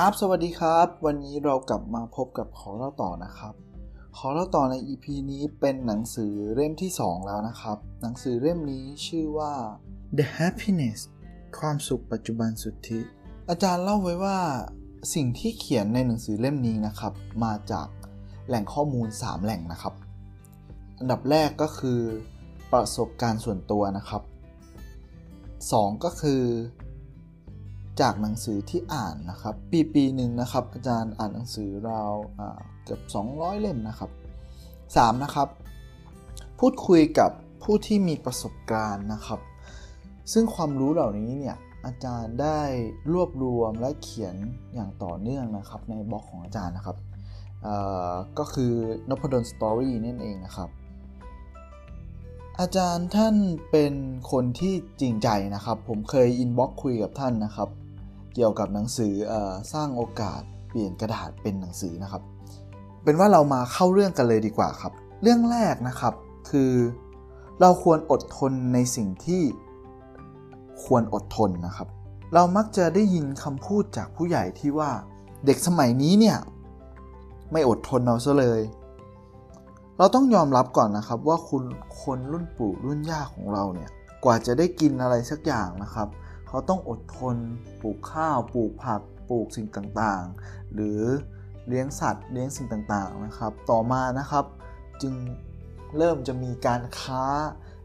ครับ สวัสดีครับ วันนี้เรากลับมาพบกับขอเล่าต่อนะครับ ขอเล่าต่อใน EP นี้เป็นหนังสือเล่มที่ 2 แล้วนะครับ หนังสือเล่มนี้ชื่อว่า The Happiness ความสุขปัจจุบันสุทธิ อาจารย์เล่าไว้ว่า สิ่งที่เขียนในหนังสือเล่มนี้นะครับ มาจากแหล่งข้อมูล 3 แหล่งนะครับ อันดับแรกก็คือประสบการณ์ส่วนตัวนะครับ 2 ก็คือ จากหนังสือที่อ่านนะครับ ปีปีหนึ่งนะครับ อาจารย์อ่านหนังสือราวเกือบ 200 เล่มนะครับ 3. นะครับ พูดคุยกับผู้ที่มีประสบการณ์นะครับ ซึ่งความรู้เหล่านี้เนี่ยอาจารย์ได้รวบรวมและเขียนอย่างต่อเนื่องนะครับ ในบล็อกของอาจารย์นะครับก็คือนพดลสตอรี่นั่นเองนะครับ อาจารย์ท่านเป็นคนที่จริงใจนะครับ ผมเคยอินบ็อกคุยกับท่านนะครับ เกี่ยวกับหนังสืออสร้างโอกาสเปลี่ยนกระดาษเป็นหนังสือนะครับ เป็นว่าเรามาเข้าเรื่องกันเลยดีกว่าครับ เรื่องแรกนะครับคือเราควรอดทนในสิ่งที่ควรอดทนนะครับ เรามักจะได้ยินคำพูดจากผู้ใหญ่ที่ว่าเด็กสมัยนี้เนี่ยไม่อดทนเอาซะเลย เราต้องยอมรับก่อนนะครับว่าคุณคนรุ่นปู่รุ่นย่าของเราเนี่ยกว่าจะได้กินอะไรสักอย่างนะครับ เขาต้องอดทนปลูกข้าวปลูกผักปลูกสิ่งต่างๆ หรือเลี้ยงสัตว์เลี้ยงสิ่งต่างๆนะครับ ต่อมานะครับจึงเริ่มจะมีการค้า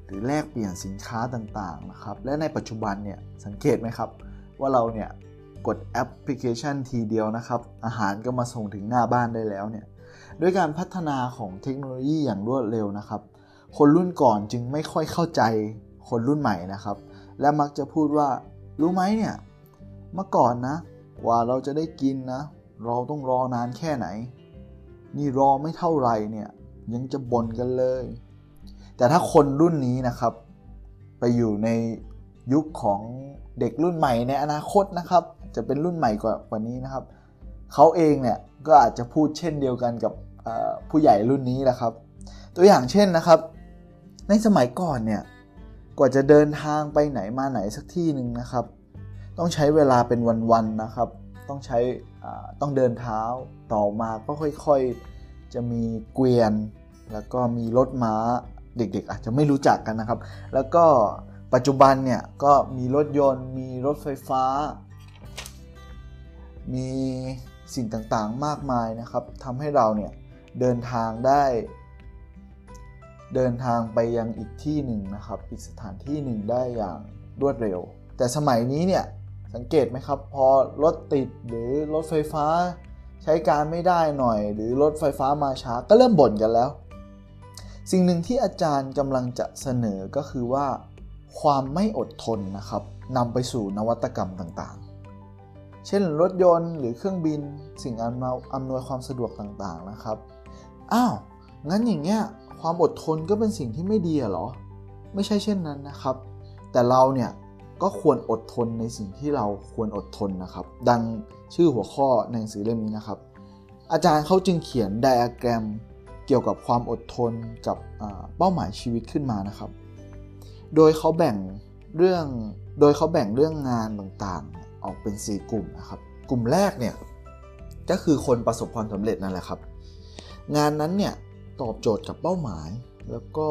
หรือแลกเปลี่ยนสินค้าต่างๆนะครับ และในปัจจุบันเนี่ยสังเกตไหมครับ ว่าเราเนี่ยกดแอปพลิเคชันทีเดียวนะครับ อาหารก็มาส่งถึงหน้าบ้านได้แล้วเนี่ยด้วยการพัฒนาของเทคโนโลยีอย่างรวดเร็วนะครับ คนรุ่นก่อนจึงไม่ค่อยเข้าใจคนรุ่นใหม่นะครับ และมักจะพูดว่า รู้ไหมเนี่ย เมื่อก่อนนะ กว่าเราจะได้กินนะ เราต้องรอนานแค่ไหน นี่รอไม่เท่าไรเนี่ย ยังจะบ่นกันเลย แต่ถ้าคนรุ่นนี้นะครับ ไปอยู่ในยุคของเด็กรุ่นใหม่ในอนาคตนะครับ จะเป็นรุ่นใหม่กว่ากว่านี้นะครับ เขาเองเนี่ยก็อาจจะพูดเช่นเดียวกันกับผู้ใหญ่รุ่นนี้แหละครับ ตัวอย่างเช่นนะครับ ในสมัยก่อนเนี่ยกว่าจะเดินทางไปไหนมาไหนสักที่หนึ่งนะครับ ต้องใช้เวลาเป็นวันๆนะครับ ต้องใช้ต้องเดินเท้าต่อมาก็ค่อยๆ จะมีเกวียน แล้วก็มีรถม้าเด็กๆ อาจจะไม่รู้จักกันนะครับ แล้วก็ปัจจุบันเนี่ยก็มีรถยนต์ มีรถไฟฟ้า มีสิ่งต่างๆมากมายนะครับทำให้เราเนี่ยเดินทางได้ เดินทางไปยังอีกที่หนึ่งนะครับ อีกสถานที่หนึ่งได้อย่างรวดเร็ว แต่สมัยนี้เนี่ย สังเกตไหมครับ พอรถติดหรือรถไฟฟ้า ใช้การไม่ได้หน่อย หรือรถไฟฟ้ามาช้าก็เริ่มบ่นกันแล้ว สิ่งหนึ่งที่อาจารย์กำลังจะเสนอก็คือว่า ความไม่อดทนนะครับนำไปสู่นวัตกรรมต่างๆ เช่นรถยนต์หรือเครื่องบิน สิ่งอำนวยความสะดวกต่างๆนะครับอ้าวงั้นอย่างเงี้ยความอดทนก็เป็นสิ่งที่ไม่ดีเหรอ ไม่ใช่เช่นนั้นนะครับ แต่เราเนี่ย ก็ควรอดทนในสิ่งที่เราควรอดทนนะครับ ดังชื่อหัวข้อในหนังสือเล่มนี้นะครับ อาจารย์เขาจึงเขียนไดอะแกรมเกี่ยวกับความอดทนกับเป้าหมายชีวิตขึ้นมานะครับ โดยเขาแบ่งเรื่อง โดยเขาแบ่งเรื่องงานต่างๆ ออกเป็น 4 กลุ่มนะครับ กลุ่มแรกเนี่ยก็คือคนประสบความสำเร็จนั่นแหละครับ งานนั้นเนี่ยตอบโจทย์กับเป้าหมาย แล้วก็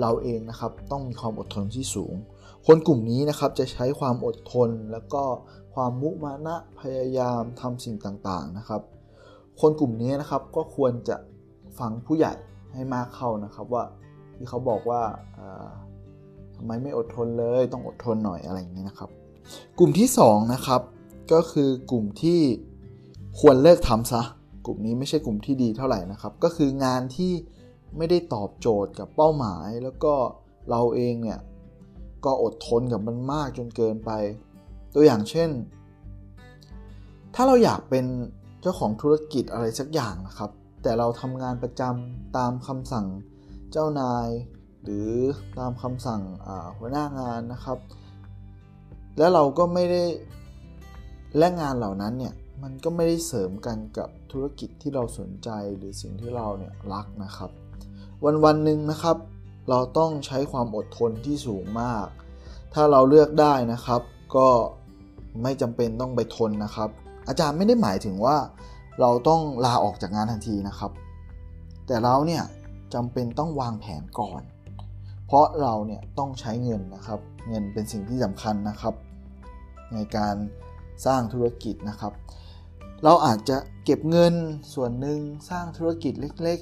เราเองนะครับต้องมีความอดทนที่สูง คนกลุ่มนี้นะครับจะใช้ความอดทน แล้วก็ความมุมานะพยายามทำสิ่งต่างๆนะครับ คนกลุ่มนี้นะครับก็ควรจะฟังผู้ใหญ่ให้มากเข้านะครับว่าที่เขาบอกว่าทำไมไม่อดทนเลยต้องอดทนหน่อยอะไรอย่างนี้นะครับ กลุ่มที่2นะครับก็คือกลุ่มที่ควรเลิกทำซะกลุ่มนี้ไม่ใช่กลุ่มที่ดีเท่าไหร่นะครับ ก็คืองานที่ไม่ได้ตอบโจทย์กับเป้าหมาย แล้วก็เราเองเนี่ย ก็อดทนกับมันมากจนเกินไป ตัวอย่างเช่น ถ้าเราอยากเป็นเจ้าของธุรกิจอะไรสักอย่างนะครับ แต่เราทำงานประจำตามคำสั่งเจ้านาย หรือตามคำสั่งหัวหน้างานนะครับ แล้วเราก็ไม่ได้และงานเหล่านั้นเนี่ยมันก็ไม่ได้เสริมกันกับธุรกิจที่เราสนใจหรือสิ่งที่เราเนี่ยรักนะครับ วันวันหนึ่งนะครับ เราต้องใช้ความอดทนที่สูงมาก ถ้าเราเลือกได้นะครับ ก็ไม่จำเป็นต้องไปทนนะครับ อาจารย์ไม่ได้หมายถึงว่า เราต้องลาออกจากงานทันทีนะครับ แต่เราเนี่ยจำเป็นต้องวางแผนก่อน เพราะเราเนี่ยต้องใช้เงินนะครับ เงินเป็นสิ่งที่สำคัญนะครับ ในการสร้างธุรกิจนะครับ เราอาจจะเก็บเงินส่วนหนึ่งสร้างธุรกิจเล็ก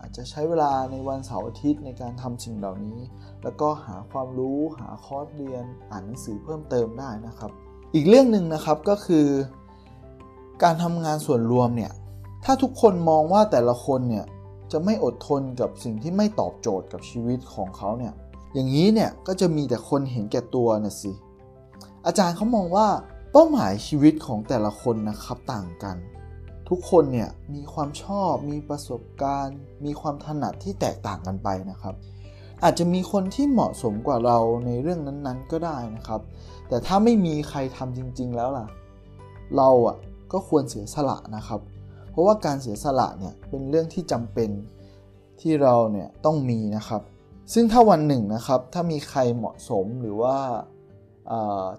อาจจะใช้เวลาในวันเสาร์อาทิตย์ในการทำสิ่งเหล่านี้ แล้วก็หาความรู้หาคอร์สเรียนอ่านหนังสือเพิ่มเติมได้นะครับ อีกเรื่องหนึ่งนะครับก็คือ การทำงานส่วนรวมเนี่ยถ้าทุกคนมองว่าแต่ละคนเนี่ยจะไม่อดทนกับสิ่งที่ไม่ตอบโจทย์กับชีวิตของเขาเนี่ยอย่างนี้เนี่ยก็จะมีแต่คนเห็นแก่ตัวน่ะสิอาจารย์เขามองว่าเป้าหมายชีวิตของแต่ละคนนะครับต่างกัน ทุกคนเนี่ยมีความชอบมีประสบการณ์ มีความถนัดที่แตกต่างกันไปนะครับ อาจจะมีคนที่เหมาะสมกว่าเราในเรื่องนั้นๆก็ได้นะครับ แต่ถ้าไม่มีใครทำจริง ๆ แล้วล่ะ เราอะก็ควรเสียสละนะครับ เพราะว่าการเสียสละเนี่ยเป็นเรื่องที่จำเป็นที่เราเนี่ยต้องมีนะครับ ซึ่งถ้าวันหนึ่งนะครับถ้ามีใครเหมาะสมหรือว่า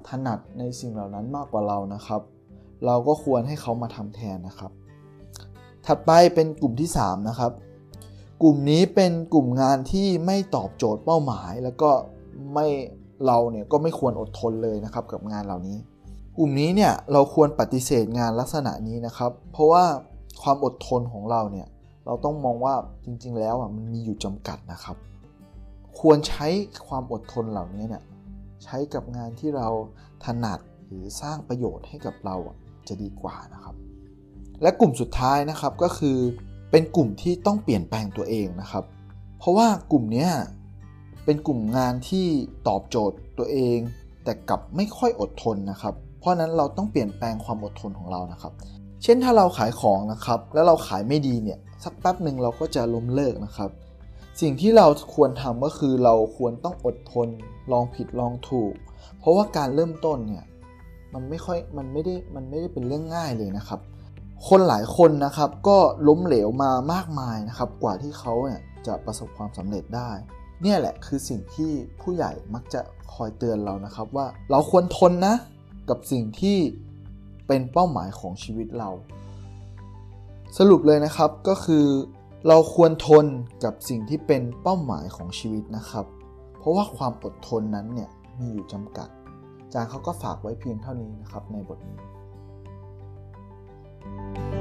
ถนัดในสิ่งเหล่านั้นมากกว่าเรานะครับ เราก็ควรให้เขามาทำแทนนะครับ ถัดไปเป็นกลุ่มที่ 3 นะครับ กลุ่มนี้เป็นกลุ่มงานที่ไม่ตอบโจทย์เป้าหมาย แล้วก็ไม่เราเนี่ยก็ไม่ควรอดทนเลยนะครับกับงานเหล่านี้ กลุ่มนี้เนี่ยเราควรปฏิเสธงานลักษณะนี้นะครับ เพราะว่าความอดทนของเราเนี่ยเราต้องมองว่าจริงๆ แล้วอะมันมีอยู่จำกัดนะครับ ควรใช้ความอดทนเหล่านี้เนี่ยใช้กับงานที่เราถนัดหรือสร้างประโยชน์ให้กับเราจะดีกว่านะครับ และกลุ่มสุดท้ายนะครับก็คือเป็นกลุ่มที่ต้องเปลี่ยนแปลงตัวเองนะครับ เพราะว่ากลุ่มนี้เป็นกลุ่มงานที่ตอบโจทย์ตัวเอง แต่กลับไม่ค่อยอดทนนะครับ เพราะนั้นเราต้องเปลี่ยนแปลงความอดทนของเรานะครับ เช่นถ้าเราขายของนะครับ แล้วเราขายไม่ดีเนี่ยสักแป๊บหนึ่งเราก็จะล้มเลิกนะครับ สิ่งที่เราควรทำก็คือเราควรต้องอดทน ลองผิดลองถูก เพราะว่าการเริ่มต้นเนี่ยมันไม่ค่อยมันไม่ได้มันไม่ได้เป็นเรื่องง่ายเลยนะครับ คนหลายคนนะครับก็ล้มเหลวมามากมายนะครับ กว่าที่เขาเนี่ยจะประสบความสำเร็จได้ เนี่ยแหละคือสิ่งที่ผู้ใหญ่มักจะคอยเตือนเรานะครับว่าเราควรทนนะกับสิ่งที่เป็นเป้าหมายของชีวิตเรา สรุปเลยนะครับก็คือเราควรทนกับสิ่งที่เป็นเป้าหมายของชีวิตนะครับ เพราะว่าความอดทนนั้นเนี่ยมีอยู่จำกัด จางเขาก็ฝากไว้เพียงเท่านี้นะครับในบทนี้ Bye.